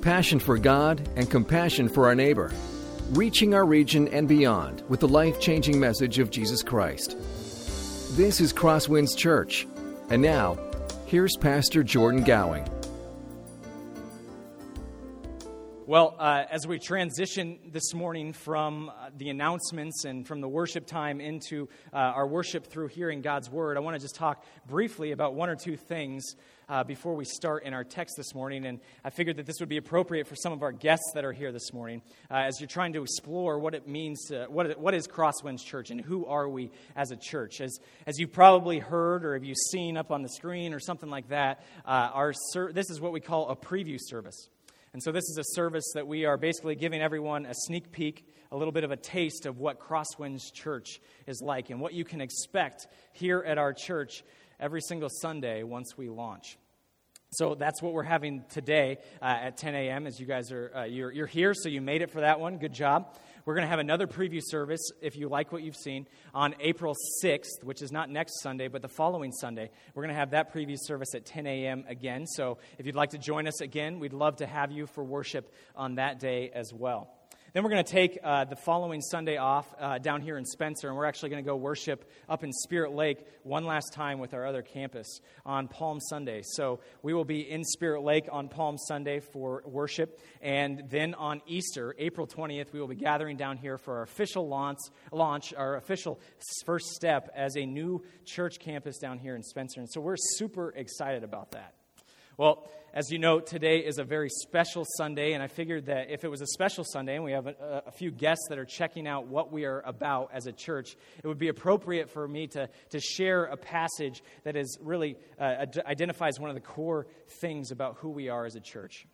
passion for God, and compassion for our neighbor, reaching our region and beyond with the life changing message of Jesus Christ. This is Crosswinds Church. And now, here's Pastor Jordan Gowing. Well, uh, as we transition this morning from uh, the announcements and from the worship time into uh, our worship through hearing God's word, I want to just talk briefly about one or two things uh, before we start in our text this morning. And I figured that this would be appropriate for some of our guests that are here this morning uh, as you're trying to explore what it means to, what, what is Crosswinds Church and who are we as a church. As, as you've probably heard or have you seen up on the screen or something like that, uh, our ser- this is what we call a preview service. And so, this is a service that we are basically giving everyone a sneak peek, a little bit of a taste of what Crosswinds Church is like and what you can expect here at our church every single Sunday once we launch. So that's what we're having today uh, at 10 a.m. As you guys are, uh, you're, you're here, so you made it for that one. Good job. We're going to have another preview service, if you like what you've seen, on April 6th, which is not next Sunday, but the following Sunday. We're going to have that preview service at 10 a.m. again. So if you'd like to join us again, we'd love to have you for worship on that day as well. Then we're going to take uh, the following Sunday off uh, down here in Spencer, and we're actually going to go worship up in Spirit Lake one last time with our other campus on Palm Sunday. So we will be in Spirit Lake on Palm Sunday for worship, and then on Easter, April 20th, we will be gathering down here for our official launch, launch our official first step as a new church campus down here in Spencer. And so we're super excited about that. Well, as you know, today is a very special Sunday, and I figured that if it was a special Sunday and we have a, a, few guests that are checking out what we are about as a church, it would be appropriate for me to, to share a passage that is really uh, identifies one of the core things about who we are as a church.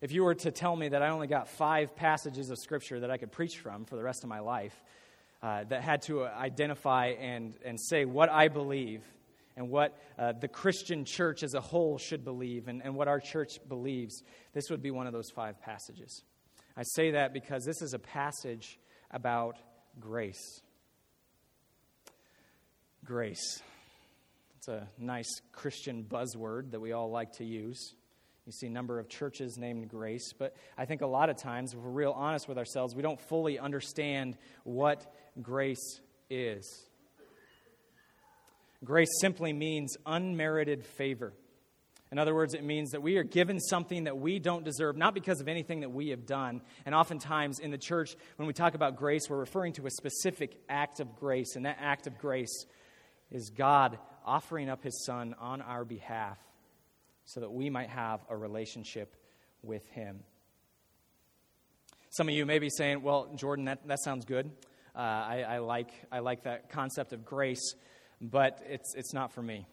If you were to tell me that I only got five passages of Scripture that I could preach from for the rest of my life, uh, that had to identify and, and say what I believe and what uh, the Christian church as a whole should believe and, and what our church believes, this would be one of those five passages. I say that because this is a passage about grace. Grace. It's a nice Christian buzzword that we all like to use. You see a number of churches named Grace, but I think a lot of times, if we're real honest with ourselves, we don't fully understand what grace is. Grace simply means unmerited favor. In other words, it means that we are given something that we don't deserve, not because of anything that we have done. And oftentimes in the church, when we talk about grace, we're referring to a specific act of grace. And that act of grace is God offering up his Son on our behalf so that we might have a relationship with him. Some of you may be saying, well, Jordan, that, that sounds good. Uh, I, I, like, I like that concept of grace but it's, it's not for me.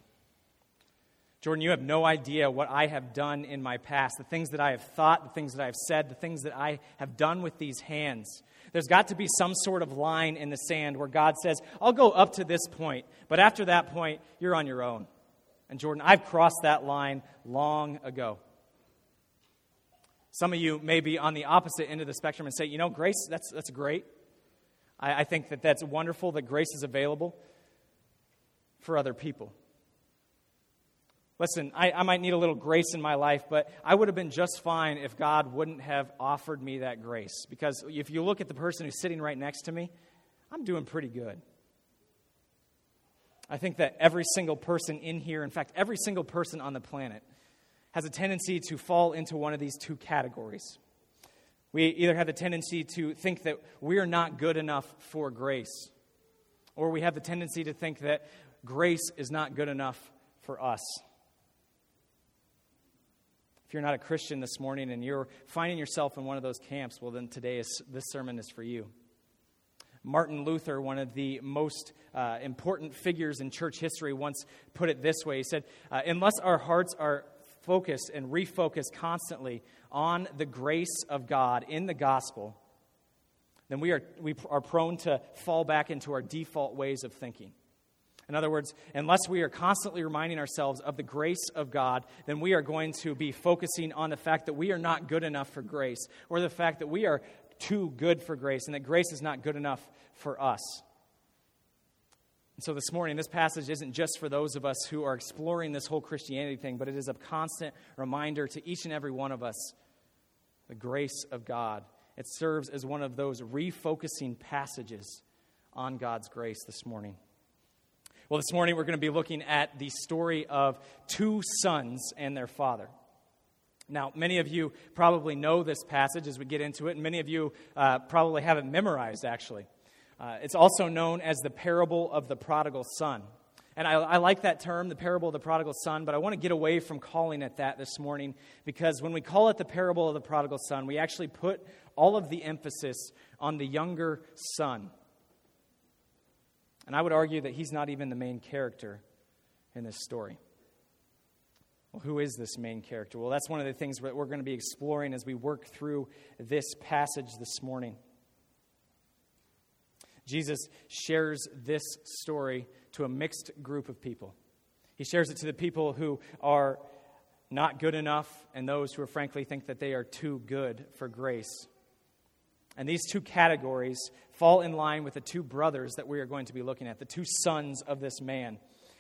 Jordan, you have no idea what I have done in my past, the things that I have thought, the things that I have said, the things that I have done with these hands. There's got to be some sort of line in the sand where God says, I'll go up to this point, but after that point, you're on your own. And Jordan, I've crossed that line long ago. Some of you may be on the opposite end of the spectrum and say, you know, grace, that's, that's great. I, I think that that's wonderful that grace is available for other people. Listen, I, I, might need a little grace in my life, but I would have been just fine if God wouldn't have offered me that grace. Because if you look at the person who's sitting right next to me, I'm doing pretty good. I think that every single person in here, in fact, every single person on the planet, has a tendency to fall into one of these two categories. We either have the tendency to think that we're not good enough for grace, or we have the tendency to think that grace is not good enough for us. If you're not a Christian this morning and you're finding yourself in one of those camps, well, then today is, this sermon is for you. Martin Luther, one of the most uh, important figures in church history, once put it this way He said, uh, Unless our hearts are focused and refocused constantly on the grace of God in the gospel, then we are, we are prone to fall back into our default ways of thinking. In other words, unless we are constantly reminding ourselves of the grace of God, then we are going to be focusing on the fact that we are not good enough for grace, or the fact that we are too good for grace, and that grace is not good enough for us. And so this morning, this passage isn't just for those of us who are exploring this whole Christianity thing, but it is a constant reminder to each and every one of us the grace of God. It serves as one of those refocusing passages on God's grace this morning. Well, this morning we're going to be looking at the story of two sons and their father. Now, many of you probably know this passage as we get into it, and many of you uh, probably have it memorized, actually. Uh, it's also known as the parable of the prodigal son. And I, I, like that term, the parable of the prodigal son, but I want to get away from calling it that this morning because when we call it the parable of the prodigal son, we actually put all of the emphasis on the younger son. And I would argue that he's not even the main character in this story. Well, who is this main character? Well, that's one of the things that we're going to be exploring as we work through this passage this morning. Jesus shares this story to a mixed group of people. He shares it to the people who are not good enough and those who frankly think that they are too good for grace. And these two categories fall in line with the two brothers that we are going to be looking at, the two sons of this man.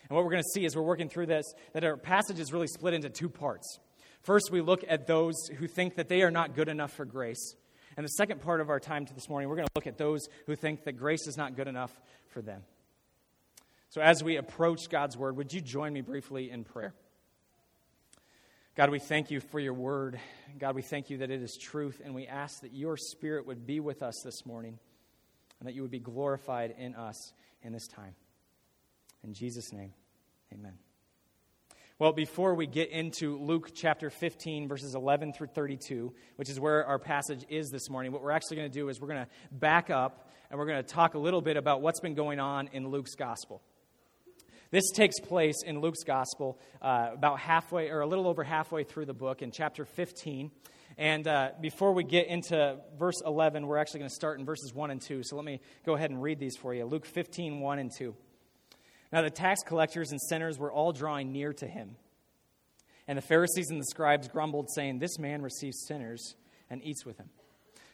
And what we're going to see as we're working through this, that our passage is really split into two parts. First, we look at those who think that they are not good enough for grace. And the second part of our time to this morning, we're going to look at those who think that grace is not good enough for them. So, as we approach God's word, would you join me briefly in prayer? God, we thank you for your word. God, we thank you that it is truth, and we ask that your spirit would be with us this morning and that you would be glorified in us in this time. In Jesus' name, amen. Well, before we get into Luke chapter 15, verses 11 through 32, which is where our passage is this morning, what we're actually going to do is we're going to back up and we're going to talk a little bit about what's been going on in Luke's gospel. This takes place in Luke's gospel uh, about halfway, or a little over halfway through the book in chapter 15. And uh, before we get into verse 11, we're actually going to start in verses 1 and 2. So let me go ahead and read these for you Luke 15, 1 and 2. Now the tax collectors and sinners were all drawing near to him. And the Pharisees and the scribes grumbled, saying, This man receives sinners and eats with them.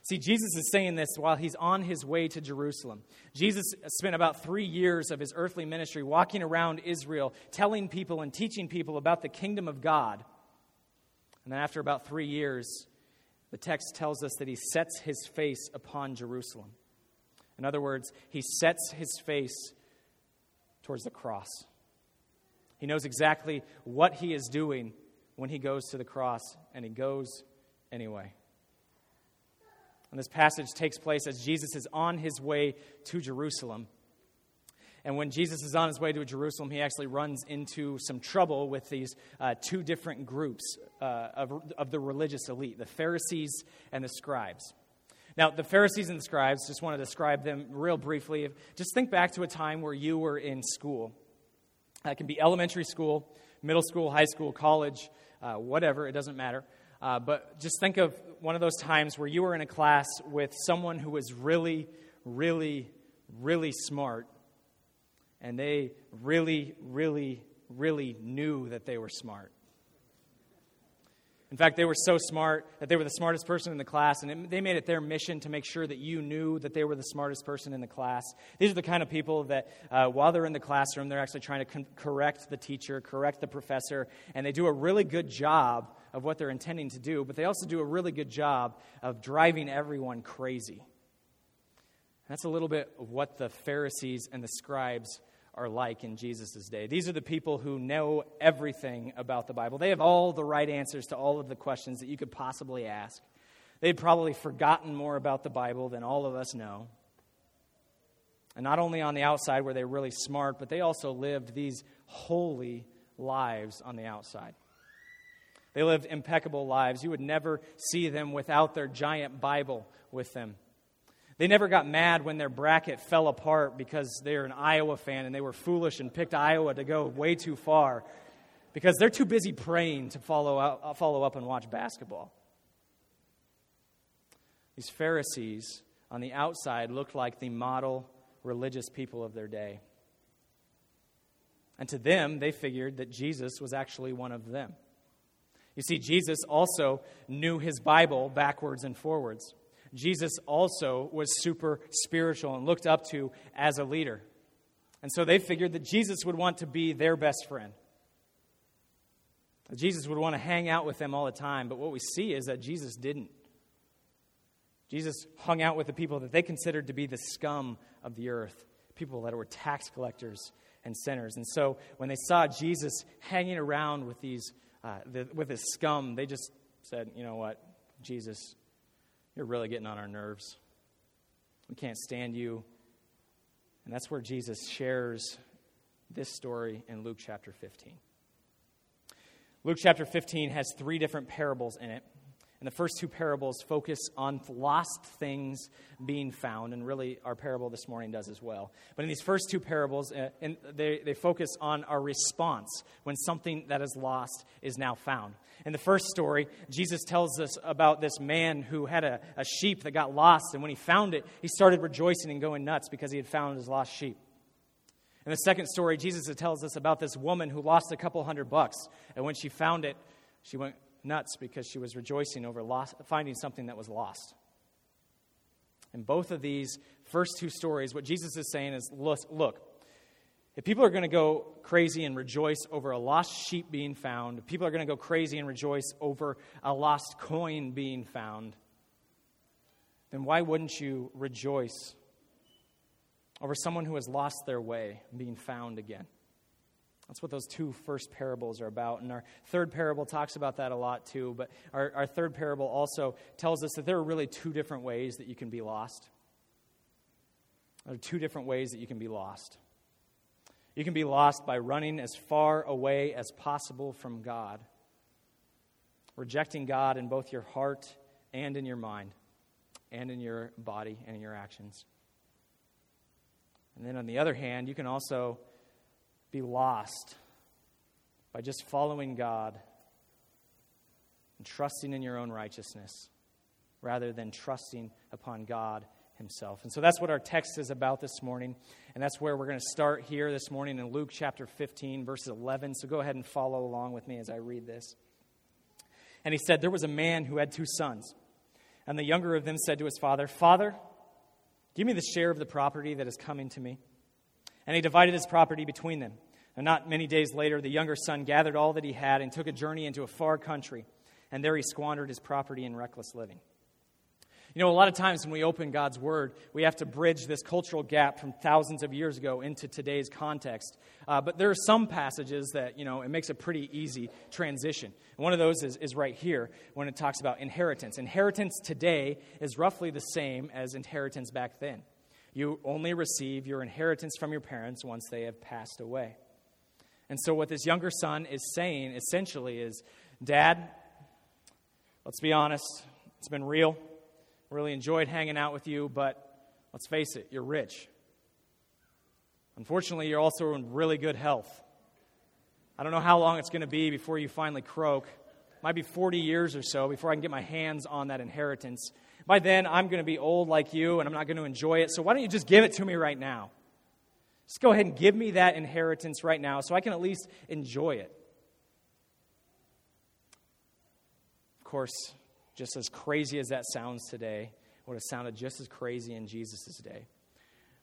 See, Jesus is saying this while he's on his way to Jerusalem. Jesus spent about three years of his earthly ministry walking around Israel, telling people and teaching people about the kingdom of God. And then, after about three years, the text tells us that he sets his face upon Jerusalem. In other words, he sets his face towards the cross. He knows exactly what he is doing when he goes to the cross, and he goes anyway. And this passage takes place as Jesus is on his way to Jerusalem. And when Jesus is on his way to Jerusalem, he actually runs into some trouble with these uh, two different groups uh, of, of the religious elite the Pharisees and the scribes. Now, the Pharisees and the scribes, just want to describe them real briefly. Just think back to a time where you were in school. It can be elementary school, middle school, high school, college, uh, whatever, it doesn't matter. Uh, but just think of one of those times where you were in a class with someone who was really, really, really smart, and they really, really, really knew that they were smart. In fact, they were so smart that they were the smartest person in the class, and it, they made it their mission to make sure that you knew that they were the smartest person in the class. These are the kind of people that, uh, while they're in the classroom, they're actually trying to con- correct the teacher, correct the professor, and they do a really good job of what they're intending to do, but they also do a really good job of driving everyone crazy. That's a little bit of what the Pharisees and the scribes are like in Jesus' day. These are the people who know everything about the Bible. They have all the right answers to all of the questions that you could possibly ask. They'd probably forgotten more about the Bible than all of us know. And not only on the outside were they really smart, but they also lived these holy lives on the outside. They lived impeccable lives. You would never see them without their giant Bible with them. They never got mad when their bracket fell apart because they're an Iowa fan and they were foolish and picked Iowa to go way too far because they're too busy praying to follow, out, uh, follow up and watch basketball. These Pharisees on the outside looked like the model religious people of their day. And to them, they figured that Jesus was actually one of them. You see, Jesus also knew his Bible backwards and forwards. Jesus also was super spiritual and looked up to as a leader. And so they figured that Jesus would want to be their best friend. Jesus would want to hang out with them all the time, but what we see is that Jesus didn't. Jesus hung out with the people that they considered to be the scum of the earth, people that were tax collectors and sinners. And so when they saw Jesus hanging around with these uh, the, with his scum, they just said, "You know what, Jesus, you're really getting on our nerves. We can't stand you." And that's where Jesus shares this story in Luke chapter 15. Luke chapter 15 has three different parables in it. And the first two parables focus on lost things being found, and really our parable this morning does as well. But in these first two parables, uh, and they, they focus on our response when something that is lost is now found. In the first story, Jesus tells us about this man who had a, a sheep that got lost, and when he found it, he started rejoicing and going nuts because he had found his lost sheep. In the second story, Jesus tells us about this woman who lost a couple hundred bucks, and when she found it, she went nuts because she was rejoicing over finding something that was lost. In both of these first two stories, what Jesus is saying is look, look if people are going to go crazy and rejoice over a lost sheep being found, people are going to go crazy and rejoice over a lost coin being found, then why wouldn't you rejoice over someone who has lost their way being found again? That's what those two first parables are about. And our third parable talks about that a lot too. But our, our third parable also tells us that there are really two different ways that you can be lost. There are two different ways that you can be lost. You can be lost by running as far away as possible from God, rejecting God in both your heart and in your mind, and in your body and in your actions. And then on the other hand, you can also be lost by just following God and trusting in your own righteousness rather than trusting upon God Himself. And so that's what our text is about this morning. And that's where we're going to start here this morning in Luke chapter 15, verses 11. So go ahead and follow along with me as I read this. And he said, There was a man who had two sons. And the younger of them said to his father, Father, give me the share of the property that is coming to me. And he divided his property between them. And not many days later, the younger son gathered all that he had and took a journey into a far country. And there he squandered his property in reckless living. You know, a lot of times when we open God's Word, we have to bridge this cultural gap from thousands of years ago into today's context. Uh, but there are some passages that, you know, it makes a pretty easy transition. And one of those is, is right here when it talks about inheritance. Inheritance today is roughly the same as inheritance back then. You only receive your inheritance from your parents once they have passed away. And so, what this younger son is saying essentially is Dad, let's be honest, it's been real. Really enjoyed hanging out with you, but let's face it, you're rich. Unfortunately, you're also in really good health. I don't know how long it's going to be before you finally croak. It might be 40 years or so before I can get my hands on that inheritance. By then, I'm going to be old like you and I'm not going to enjoy it. So why don't you just give it to me right now? Just go ahead and give me that inheritance right now so I can at least enjoy it. Of course, just as crazy as that sounds today, would have sounded just as crazy in Jesus' day.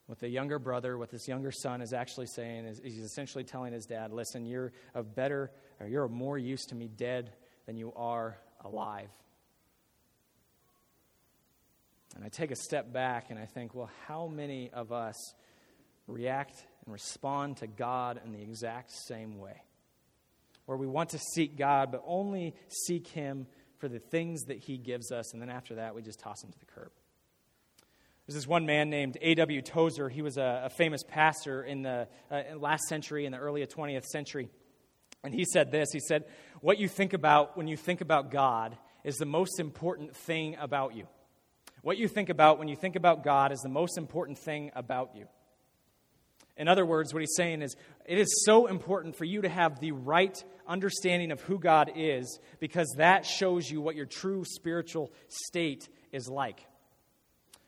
What the younger brother, what this younger son is actually saying is he's essentially telling his dad, listen, you're of better, or you're more use to me dead than you are alive. And I take a step back and I think, well, how many of us react and respond to God in the exact same way? Where we want to seek God, but only seek Him for the things that He gives us, and then after that, we just toss Him to the curb. There's this one man named A.W. Tozer. He was a, a famous pastor in the uh, last century, in the early 20th century. And he said this He said, What you think about when you think about God is the most important thing about you. What you think about when you think about God is the most important thing about you. In other words, what he's saying is it is so important for you to have the right understanding of who God is because that shows you what your true spiritual state is like.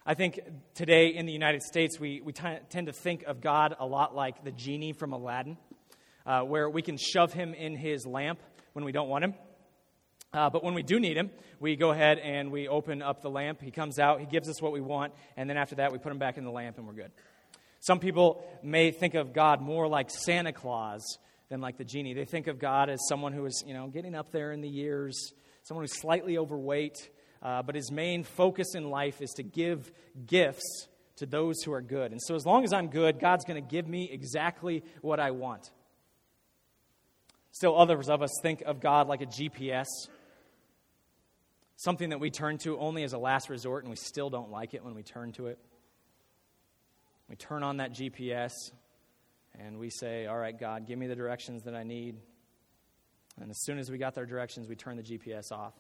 I think today in the United States, we, we t- tend to think of God a lot like the genie from Aladdin, uh, where we can shove him in his lamp when we don't want him. Uh, but when we do need him, we go ahead and we open up the lamp. He comes out, he gives us what we want, and then after that, we put him back in the lamp and we're good. Some people may think of God more like Santa Claus than like the genie. They think of God as someone who is, you know, getting up there in the years, someone who's slightly overweight, uh, but his main focus in life is to give gifts to those who are good. And so, as long as I'm good, God's going to give me exactly what I want. Still, others of us think of God like a GPS, something that we turn to only as a last resort, and we still don't like it when we turn to it. We turn on that GPS and we say, All right, God, give me the directions that I need. And as soon as we got their directions, we turn the GPS off.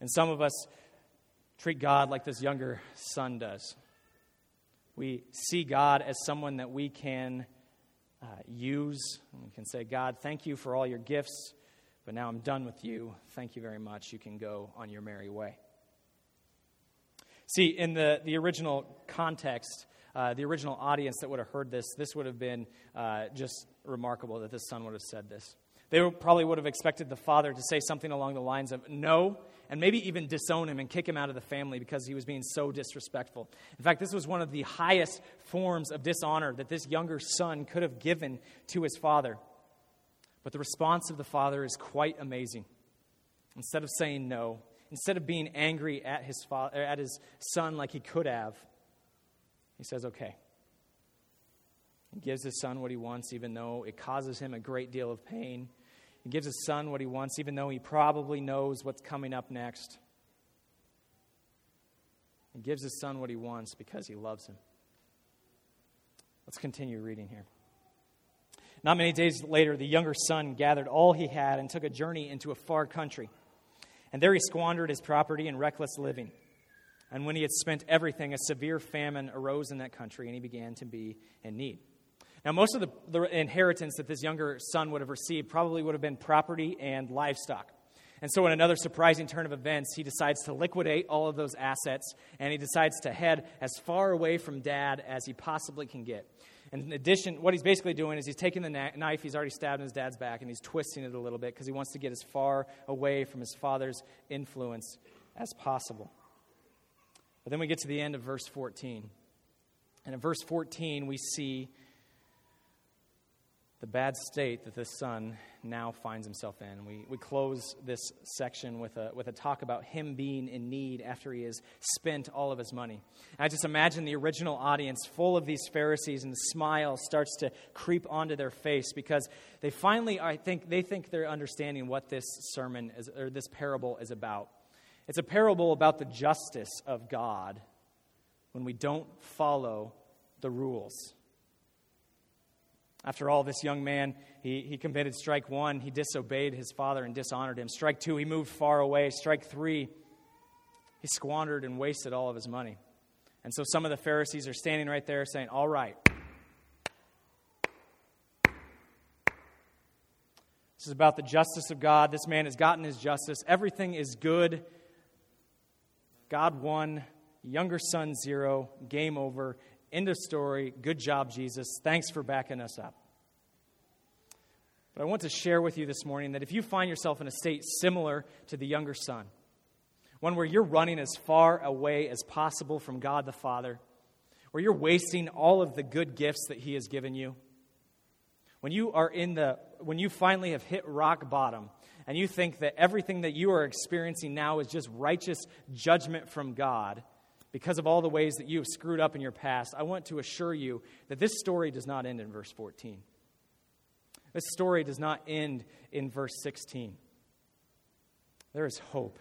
And some of us treat God like this younger son does. We see God as someone that we can uh, use. We can say, God, thank you for all your gifts, but now I'm done with you. Thank you very much. You can go on your merry way. See, in the, the original context, uh, the original audience that would have heard this, this would have been uh, just remarkable that this son would have said this. They probably would have expected the father to say something along the lines of, No, and maybe even disown him and kick him out of the family because he was being so disrespectful. In fact, this was one of the highest forms of dishonor that this younger son could have given to his father. But the response of the father is quite amazing. Instead of saying no, instead of being angry at his, father, at his son like he could have, he says, Okay. He gives his son what he wants, even though it causes him a great deal of pain. He gives his son what he wants, even though he probably knows what's coming up next. He gives his son what he wants because he loves him. Let's continue reading here. Not many days later, the younger son gathered all he had and took a journey into a far country. And there he squandered his property in reckless living. And when he had spent everything, a severe famine arose in that country, and he began to be in need. Now, most of the, the inheritance that this younger son would have received probably would have been property and livestock. And so, in another surprising turn of events, he decides to liquidate all of those assets and he decides to head as far away from dad as he possibly can get. And in addition, what he's basically doing is he's taking the knife he's already stabbed in his dad's back and he's twisting it a little bit because he wants to get as far away from his father's influence as possible. But then we get to the end of verse 14. And in verse 14, we see the bad state that this son now finds himself in. We, we close this section with a, with a talk about him being in need after he has spent all of his money. I just imagine the original audience full of these Pharisees, and the smile starts to creep onto their face because they finally, I think, they think they're understanding what this sermon is, or this parable is about. It's a parable about the justice of God when we don't follow the rules. After all, this young man, he, he committed strike one. He disobeyed his father and dishonored him. Strike two, he moved far away. Strike three, he squandered and wasted all of his money. And so some of the Pharisees are standing right there saying, All right. This is about the justice of God. This man has gotten his justice. Everything is good. God won. Younger son zero. Game over. End of story. Good job, Jesus. Thanks for backing us up. But I want to share with you this morning that if you find yourself in a state similar to the younger son, one where you're running as far away as possible from God the Father, where you're wasting all of the good gifts that He has given you, when you are in the, when you finally have hit rock bottom and you think that everything that you are experiencing now is just righteous judgment from God, because of all the ways that you have screwed up in your past, I want to assure you that this story does not end in verse 14. This story does not end in verse 16. There is hope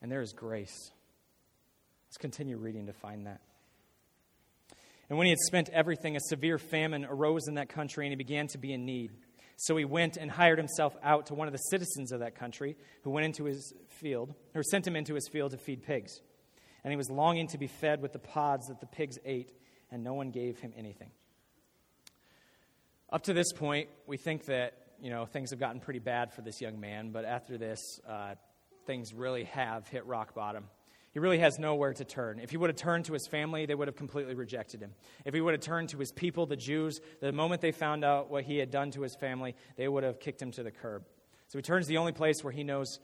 and there is grace. Let's continue reading to find that. And when he had spent everything, a severe famine arose in that country, and he began to be in need. So he went and hired himself out to one of the citizens of that country, who went into his field, or sent him into his field to feed pigs and he was longing to be fed with the pods that the pigs ate, and no one gave him anything. Up to this point, we think that you know things have gotten pretty bad for this young man, but after this, uh, things really have hit rock bottom. He really has nowhere to turn. If he would have turned to his family, they would have completely rejected him. If he would have turned to his people, the Jews, the moment they found out what he had done to his family, they would have kicked him to the curb. So he turns to the only place where he knows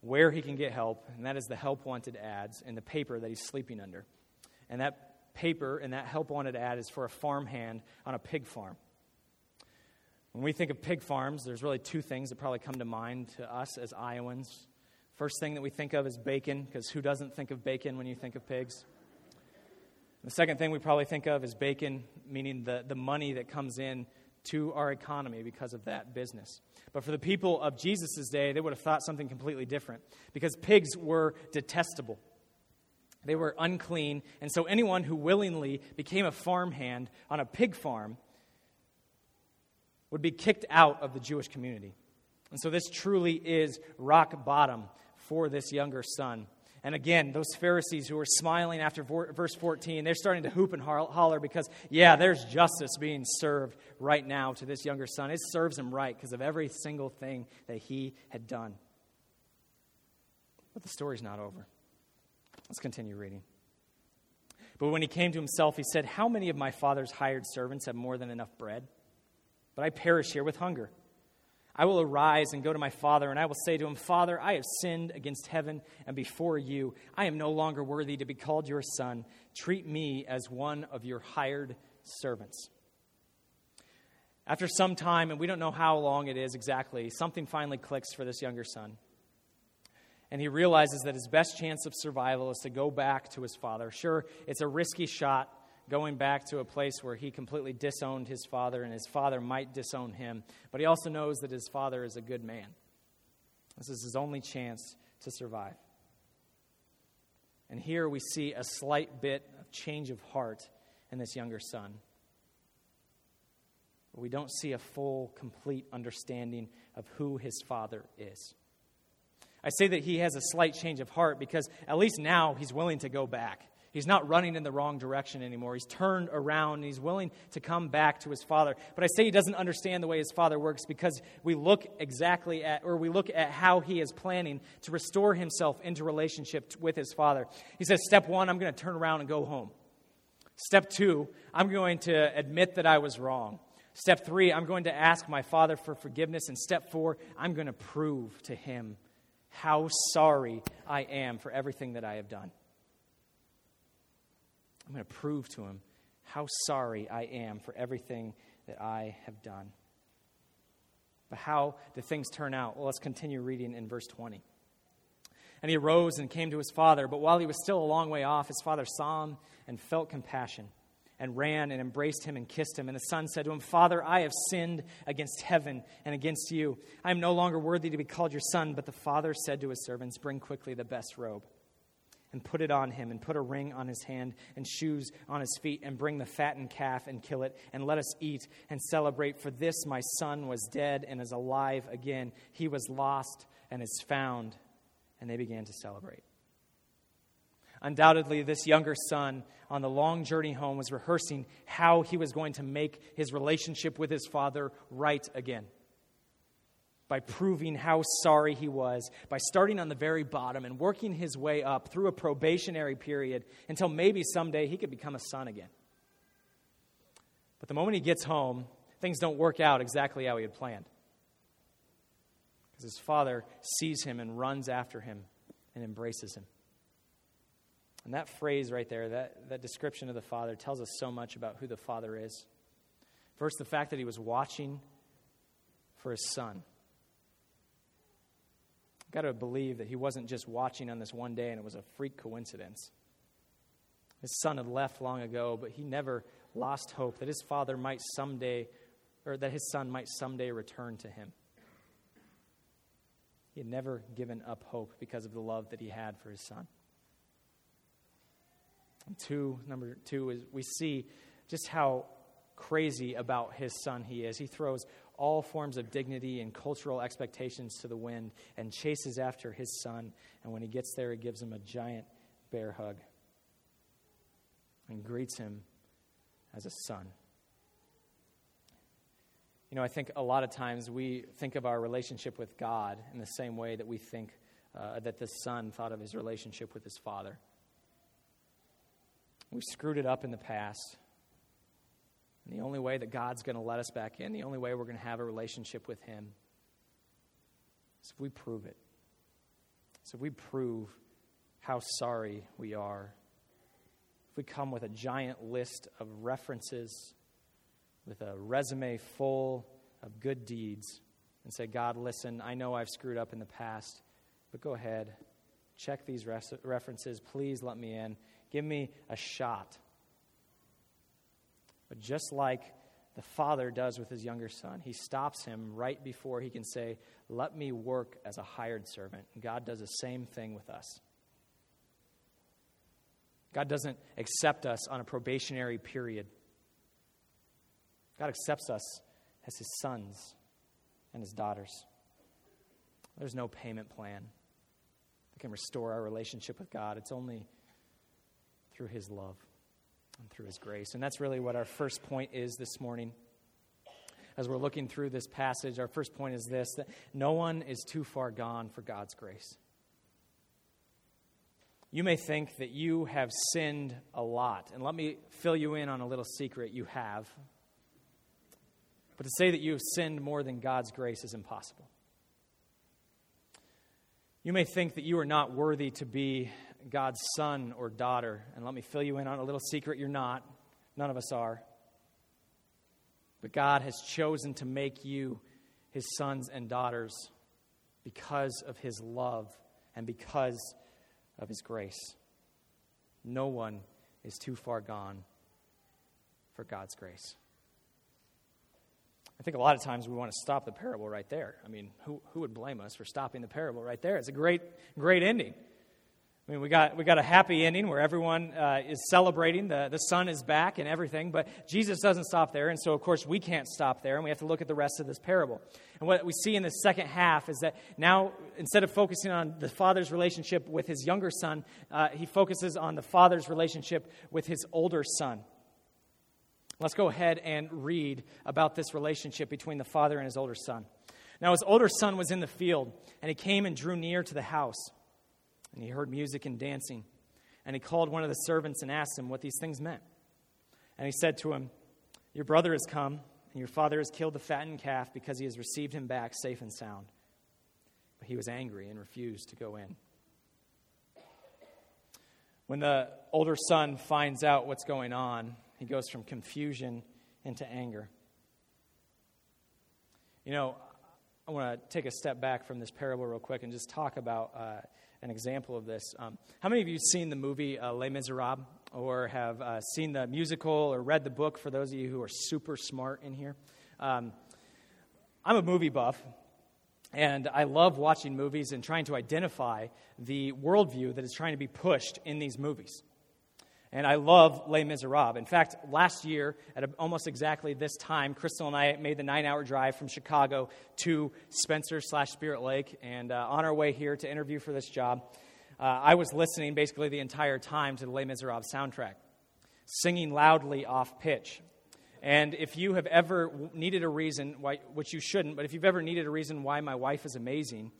where he can get help, and that is the help wanted ads in the paper that he's sleeping under. And that paper and that help wanted ad is for a farmhand on a pig farm. When we think of pig farms, there's really two things that probably come to mind to us as Iowans. First thing that we think of is bacon, because who doesn't think of bacon when you think of pigs? The second thing we probably think of is bacon, meaning the, the money that comes in to our economy because of that business. But for the people of Jesus' day, they would have thought something completely different because pigs were detestable. They were unclean, and so anyone who willingly became a farmhand on a pig farm would be kicked out of the Jewish community. And so this truly is rock bottom for this younger son. And again, those Pharisees who are smiling after verse 14, they're starting to hoop and holler because, yeah, there's justice being served right now to this younger son. It serves him right because of every single thing that he had done. But the story's not over. Let's continue reading. But when he came to himself, he said, How many of my father's hired servants have more than enough bread? But I perish here with hunger. I will arise and go to my father, and I will say to him, Father, I have sinned against heaven and before you. I am no longer worthy to be called your son. Treat me as one of your hired servants. After some time, and we don't know how long it is exactly, something finally clicks for this younger son. And he realizes that his best chance of survival is to go back to his father. Sure, it's a risky shot, going back to a place where he completely disowned his father and his father might disown him. But he also knows that his father is a good man. This is his only chance to survive. And here we see a slight bit of change of heart in this younger son. But we don't see a full, complete understanding of who his father is. I say that he has a slight change of heart because at least now he's willing to go back. He's not running in the wrong direction anymore. He's turned around and he's willing to come back to his father. But I say he doesn't understand the way his father works because we look exactly at, or we look at how he is planning to restore himself into relationship with his father. He says, Step one, I'm going to turn around and go home. Step two, I'm going to admit that I was wrong. Step three, I'm going to ask my father for forgiveness. And step four, I'm going to prove to him how sorry I am for everything that I have done. I'm going to prove to him how sorry I am for everything that I have done. But how did things turn out? Well, let's continue reading in verse 20. And he arose and came to his father, but while he was still a long way off, his father saw him and felt compassion and ran and embraced him and kissed him. And the son said to him, Father, I have sinned against heaven and against you. I am no longer worthy to be called your son. But the father said to his servants, Bring quickly the best robe and put it on him, and put a ring on his hand and shoes on his feet, and bring the fattened calf and kill it, and let us eat and celebrate. For this my son was dead and is alive again. He was lost and is found. And they began to celebrate. Undoubtedly, this younger son on the long journey home was rehearsing how he was going to make his relationship with his father right again by proving how sorry he was, by starting on the very bottom and working his way up through a probationary period until maybe someday he could become a son again. But the moment he gets home, things don't work out exactly how he had planned. Because his father sees him and runs after him and embraces him. And that phrase right there, that, that description of the father, tells us so much about who the father is. First, the fact that he was watching for his son. Got to believe that he wasn't just watching on this one day and it was a freak coincidence. His son had left long ago, but he never lost hope that his father might someday, or that his son might someday return to him. He had never given up hope because of the love that he had for his son. And two, number two is we see just how crazy about his son he is. He throws all forms of dignity and cultural expectations to the wind and chases after his son. And when he gets there, he gives him a giant bear hug and greets him as a son. You know, I think a lot of times we think of our relationship with God in the same way that we think uh, that the son thought of his relationship with his father. We screwed it up in the past. And the only way that God's going to let us back in, the only way we're going to have a relationship with Him, is if we prove it. So if we prove how sorry we are, if we come with a giant list of references, with a resume full of good deeds, and say, God, listen, I know I've screwed up in the past, but go ahead, check these res- references. Please let me in. Give me a shot. But just like the father does with his younger son, he stops him right before he can say, Let me work as a hired servant. God does the same thing with us. God doesn't accept us on a probationary period. God accepts us as his sons and his daughters. There's no payment plan that can restore our relationship with God. It's only through his love and through his grace. And that's really what our first point is this morning. As we're looking through this passage, our first point is this that no one is too far gone for God's grace. You may think that you have sinned a lot. And let me fill you in on a little secret you have. But to say that you have sinned more than God's grace is impossible. You may think that you are not worthy to be God's son or daughter. And let me fill you in on a little secret you're not. None of us are. But God has chosen to make you his sons and daughters because of his love and because of his grace. No one is too far gone for God's grace. I think a lot of times we want to stop the parable right there. I mean, who, who would blame us for stopping the parable right there? It's a great, great ending. I mean, we got, we got a happy ending where everyone uh, is celebrating. The, the son is back and everything, but Jesus doesn't stop there. And so, of course, we can't stop there, and we have to look at the rest of this parable. And what we see in the second half is that now, instead of focusing on the father's relationship with his younger son, uh, he focuses on the father's relationship with his older son. Let's go ahead and read about this relationship between the father and his older son. Now, his older son was in the field, and he came and drew near to the house. And he heard music and dancing. And he called one of the servants and asked him what these things meant. And he said to him, Your brother has come, and your father has killed the fattened calf because he has received him back safe and sound. But he was angry and refused to go in. When the older son finds out what's going on, he goes from confusion into anger. You know, I want to take a step back from this parable real quick and just talk about uh, an example of this. Um, how many of you seen the movie uh, Les Miserables or have uh, seen the musical or read the book for those of you who are super smart in here? Um, I'm a movie buff, and I love watching movies and trying to identify the worldview that is trying to be pushed in these movies. And I love Les Miserables. In fact, last year, at almost exactly this time, Crystal and I made the nine hour drive from Chicago to Spencer slash Spirit Lake. And uh, on our way here to interview for this job, uh, I was listening basically the entire time to the Les Miserables soundtrack, singing loudly off pitch. And if you have ever needed a reason, why, which you shouldn't, but if you've ever needed a reason why my wife is amazing,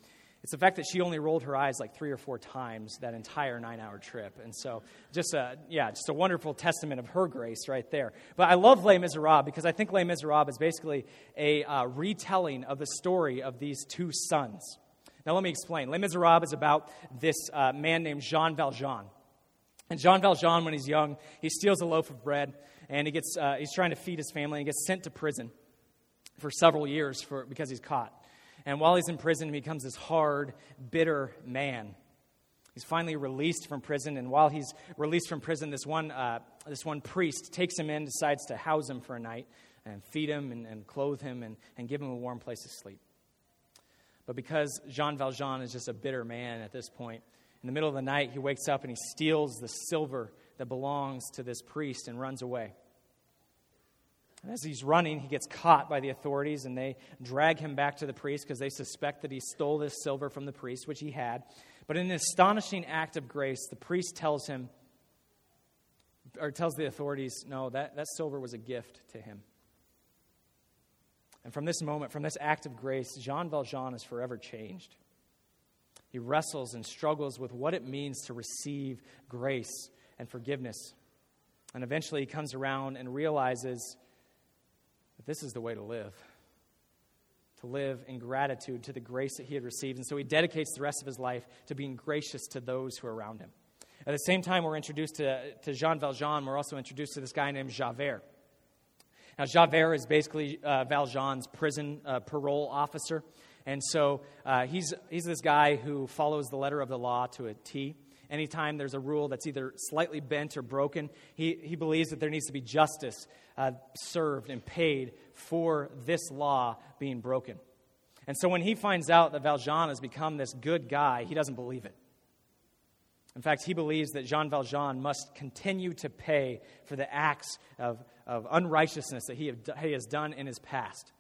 it's the fact that she only rolled her eyes like three or four times that entire nine hour trip. And so, just a, yeah, just a wonderful testament of her grace right there. But I love Les Miserables because I think Les Miserables is basically a uh, retelling of the story of these two sons. Now, let me explain. Les Miserables is about this uh, man named Jean Valjean. And Jean Valjean, when he's young, he steals a loaf of bread and he gets, uh, he's trying to feed his family and he gets sent to prison for several years for, because he's caught. And while he's in prison, he becomes this hard, bitter man. He's finally released from prison, and while he's released from prison, this one, uh, this one priest takes him in, decides to house him for a night, and feed him and, and clothe him and, and give him a warm place to sleep. But because Jean Valjean is just a bitter man at this point, in the middle of the night, he wakes up and he steals the silver that belongs to this priest and runs away. And as he's running, he gets caught by the authorities, and they drag him back to the priest because they suspect that he stole this silver from the priest, which he had. But in an astonishing act of grace, the priest tells him, or tells the authorities, no, that, that silver was a gift to him. And from this moment, from this act of grace, Jean Valjean is forever changed. He wrestles and struggles with what it means to receive grace and forgiveness. And eventually he comes around and realizes this is the way to live. To live in gratitude to the grace that he had received. And so he dedicates the rest of his life to being gracious to those who are around him. At the same time, we're introduced to, to Jean Valjean, we're also introduced to this guy named Javert. Now, Javert is basically uh, Valjean's prison uh, parole officer. And so uh, he's, he's this guy who follows the letter of the law to a T. Anytime there's a rule that's either slightly bent or broken, he, he believes that there needs to be justice uh, served and paid for this law being broken. And so when he finds out that Valjean has become this good guy, he doesn't believe it. In fact, he believes that Jean Valjean must continue to pay for the acts of, of unrighteousness that he, have, he has done in his past.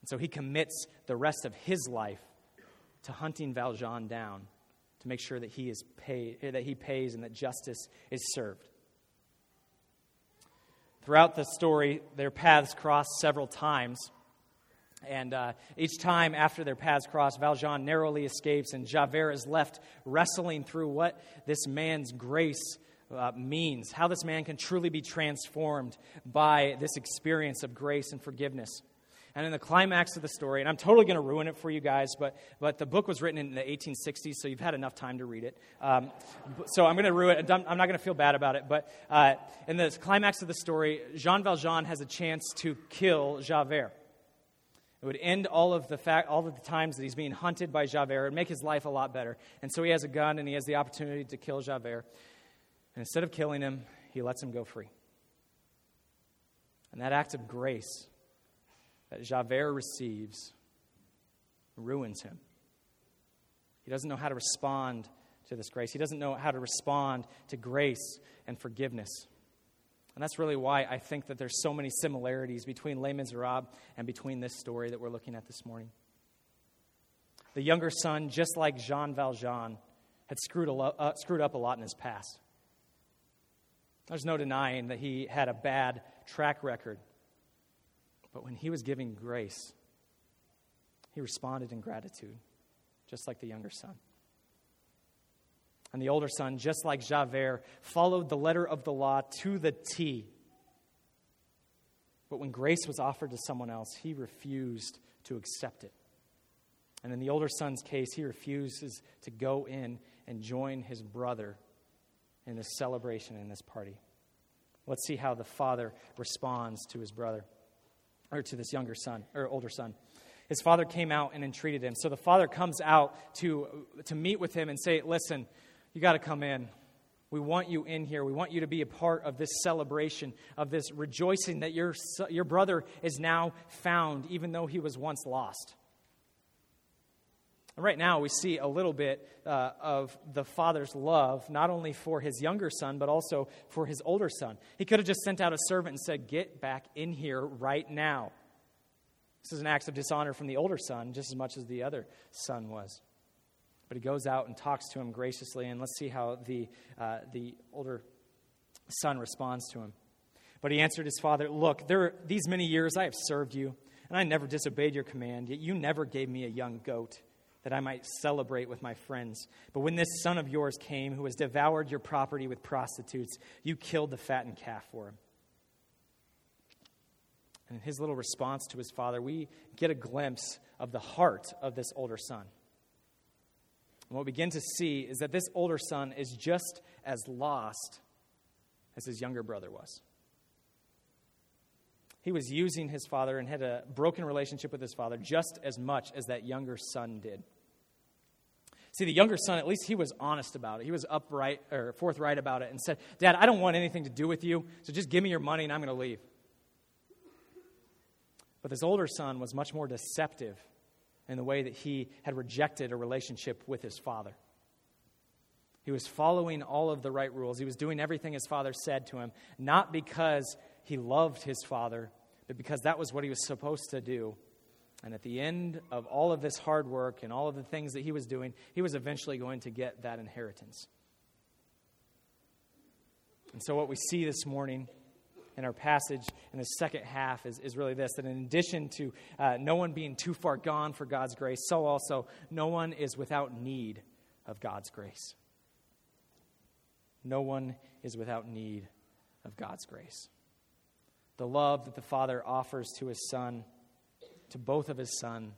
And so he commits the rest of his life to hunting Valjean down to make sure that he, is paid, that he pays and that justice is served. Throughout the story, their paths cross several times. And uh, each time after their paths cross, Valjean narrowly escapes, and Javert is left wrestling through what this man's grace uh, means, how this man can truly be transformed by this experience of grace and forgiveness. And in the climax of the story, and I'm totally going to ruin it for you guys, but, but the book was written in the 1860s, so you've had enough time to read it. Um, so I'm going to ruin it. I'm not going to feel bad about it. But uh, in the climax of the story, Jean Valjean has a chance to kill Javert. It would end all of the fact, all of the times that he's being hunted by Javert and make his life a lot better. And so he has a gun and he has the opportunity to kill Javert. And instead of killing him, he lets him go free. And that act of grace that Javert receives ruins him. He doesn't know how to respond to this grace. He doesn't know how to respond to grace and forgiveness. And that's really why I think that there's so many similarities between Les Miserables and between this story that we're looking at this morning. The younger son, just like Jean Valjean, had screwed, lo- uh, screwed up a lot in his past. There's no denying that he had a bad track record. But when he was giving grace, he responded in gratitude, just like the younger son. And the older son, just like Javert, followed the letter of the law to the T. But when grace was offered to someone else, he refused to accept it. And in the older son's case, he refuses to go in and join his brother in this celebration, in this party. Let's see how the father responds to his brother, or to this younger son, or older son his father came out and entreated him. So the father comes out to, to meet with him and say, Listen, you got to come in. We want you in here. We want you to be a part of this celebration, of this rejoicing that your, your brother is now found, even though he was once lost. Right now, we see a little bit uh, of the father's love, not only for his younger son, but also for his older son. He could have just sent out a servant and said, Get back in here right now. This is an act of dishonor from the older son, just as much as the other son was. But he goes out and talks to him graciously, and let's see how the, uh, the older son responds to him. But he answered his father, Look, there, these many years I have served you, and I never disobeyed your command, yet you never gave me a young goat that I might celebrate with my friends. But when this son of yours came, who has devoured your property with prostitutes, you killed the fattened calf for him. And in his little response to his father, we get a glimpse of the heart of this older son. And what we begin to see is that this older son is just as lost as his younger brother was. He was using his father and had a broken relationship with his father just as much as that younger son did. See, the younger son, at least he was honest about it. He was upright or forthright about it and said, Dad, I don't want anything to do with you, so just give me your money and I'm going to leave. But this older son was much more deceptive in the way that he had rejected a relationship with his father. He was following all of the right rules. He was doing everything his father said to him, not because he loved his father, but because that was what he was supposed to do. And at the end of all of this hard work and all of the things that he was doing, he was eventually going to get that inheritance. And so, what we see this morning in our passage in the second half is, is really this that in addition to uh, no one being too far gone for God's grace, so also no one is without need of God's grace. No one is without need of God's grace. The love that the Father offers to his Son, to both of his son,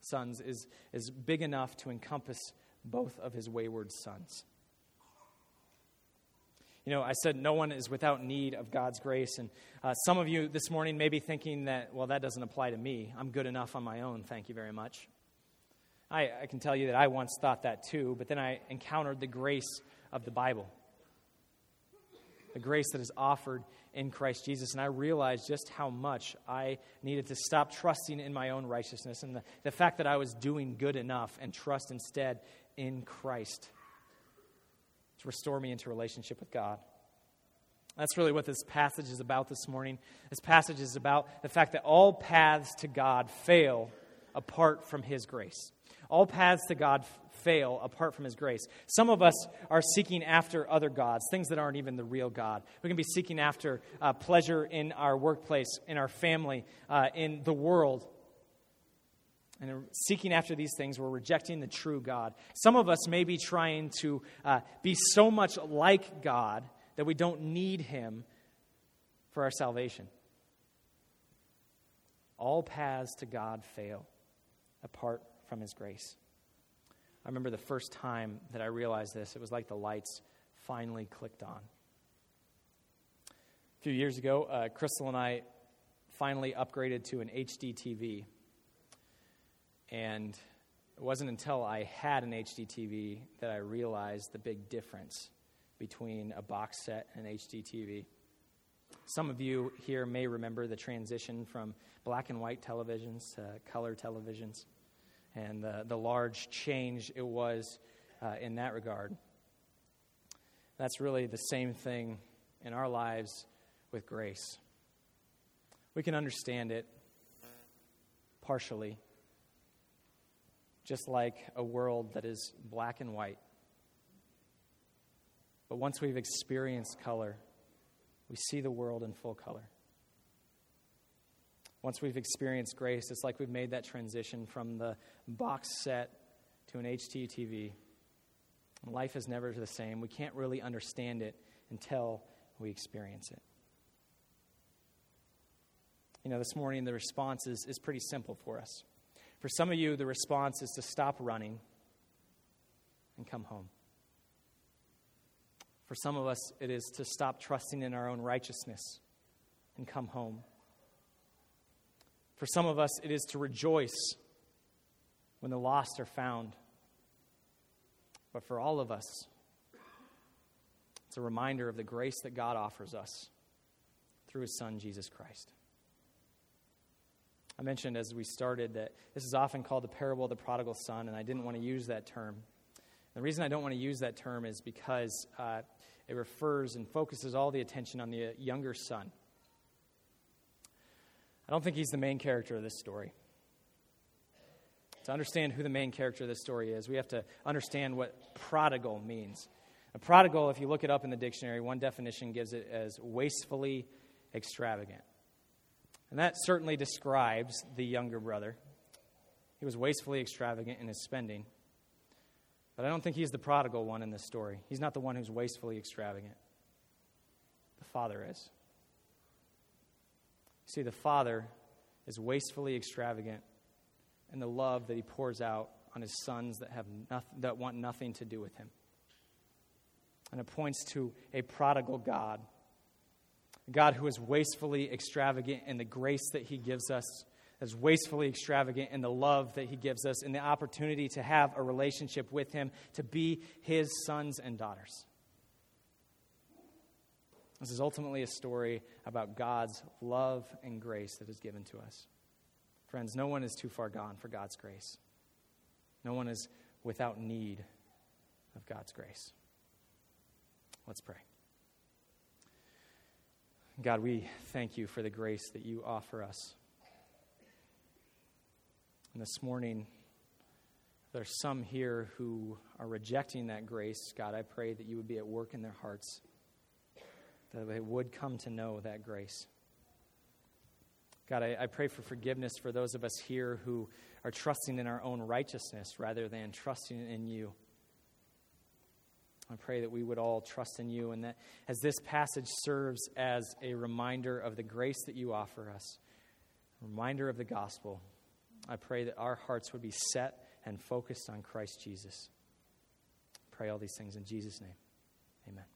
sons, is, is big enough to encompass both of his wayward sons. You know, I said no one is without need of God's grace. And uh, some of you this morning may be thinking that, well, that doesn't apply to me. I'm good enough on my own. Thank you very much. I, I can tell you that I once thought that too, but then I encountered the grace of the Bible, the grace that is offered in Christ Jesus, and I realized just how much I needed to stop trusting in my own righteousness and the, the fact that I was doing good enough and trust instead in Christ to restore me into relationship with God. That's really what this passage is about this morning. This passage is about the fact that all paths to God fail apart from His grace. All paths to God fail apart from His grace. Some of us are seeking after other gods, things that aren't even the real God. We can be seeking after uh, pleasure in our workplace, in our family, uh, in the world. And seeking after these things, we're rejecting the true God. Some of us may be trying to uh, be so much like God that we don't need Him for our salvation. All paths to God fail apart from His grace. I remember the first time that I realized this, it was like the lights finally clicked on. A few years ago, uh, Crystal and I finally upgraded to an HD TV. And it wasn't until I had an HD TV that I realized the big difference between a box set and an HD TV. Some of you here may remember the transition from black and white televisions to color televisions and the, the large change it was uh, in that regard. That's really the same thing in our lives with grace. We can understand it partially, just like a world that is black and white. But once we've experienced color, we see the world in full color. Once we've experienced grace, it's like we've made that transition from the box set to an HD TV. Life is never the same. We can't really understand it until we experience it. You know, this morning the response is, is pretty simple for us. For some of you, the response is to stop running and come home. For some of us, it is to stop trusting in our own righteousness and come home. For some of us, it is to rejoice when the lost are found. But for all of us, it's a reminder of the grace that God offers us through his Son, Jesus Christ. I mentioned as we started that this is often called the parable of the prodigal son, and I didn't want to use that term. The reason I don't want to use that term is because uh, it refers and focuses all the attention on the younger son. I don't think he's the main character of this story. To understand who the main character of this story is, we have to understand what prodigal means. A prodigal, if you look it up in the dictionary, one definition gives it as wastefully extravagant. And that certainly describes the younger brother. He was wastefully extravagant in his spending. But I don't think he's the prodigal one in this story. He's not the one who's wastefully extravagant. The father is. See, the Father is wastefully extravagant in the love that he pours out on his sons that, have nothing, that want nothing to do with him. And it points to a prodigal God, a God who is wastefully extravagant in the grace that he gives us, as wastefully extravagant in the love that he gives us, in the opportunity to have a relationship with him, to be his sons and daughters. This is ultimately a story about God's love and grace that is given to us. Friends, no one is too far gone for God's grace. No one is without need of God's grace. Let's pray. God, we thank you for the grace that you offer us. And this morning, there's some here who are rejecting that grace. God, I pray that you would be at work in their hearts that they would come to know that grace. God, I, I, pray for forgiveness for those of us here who are trusting in our own righteousness rather than trusting in you. I pray that we would all trust in you and that as this passage serves as a reminder of the grace that you offer us, a reminder of the gospel, I pray that our hearts would be set and focused on Christ Jesus. I pray all these things in Jesus' name. Amen.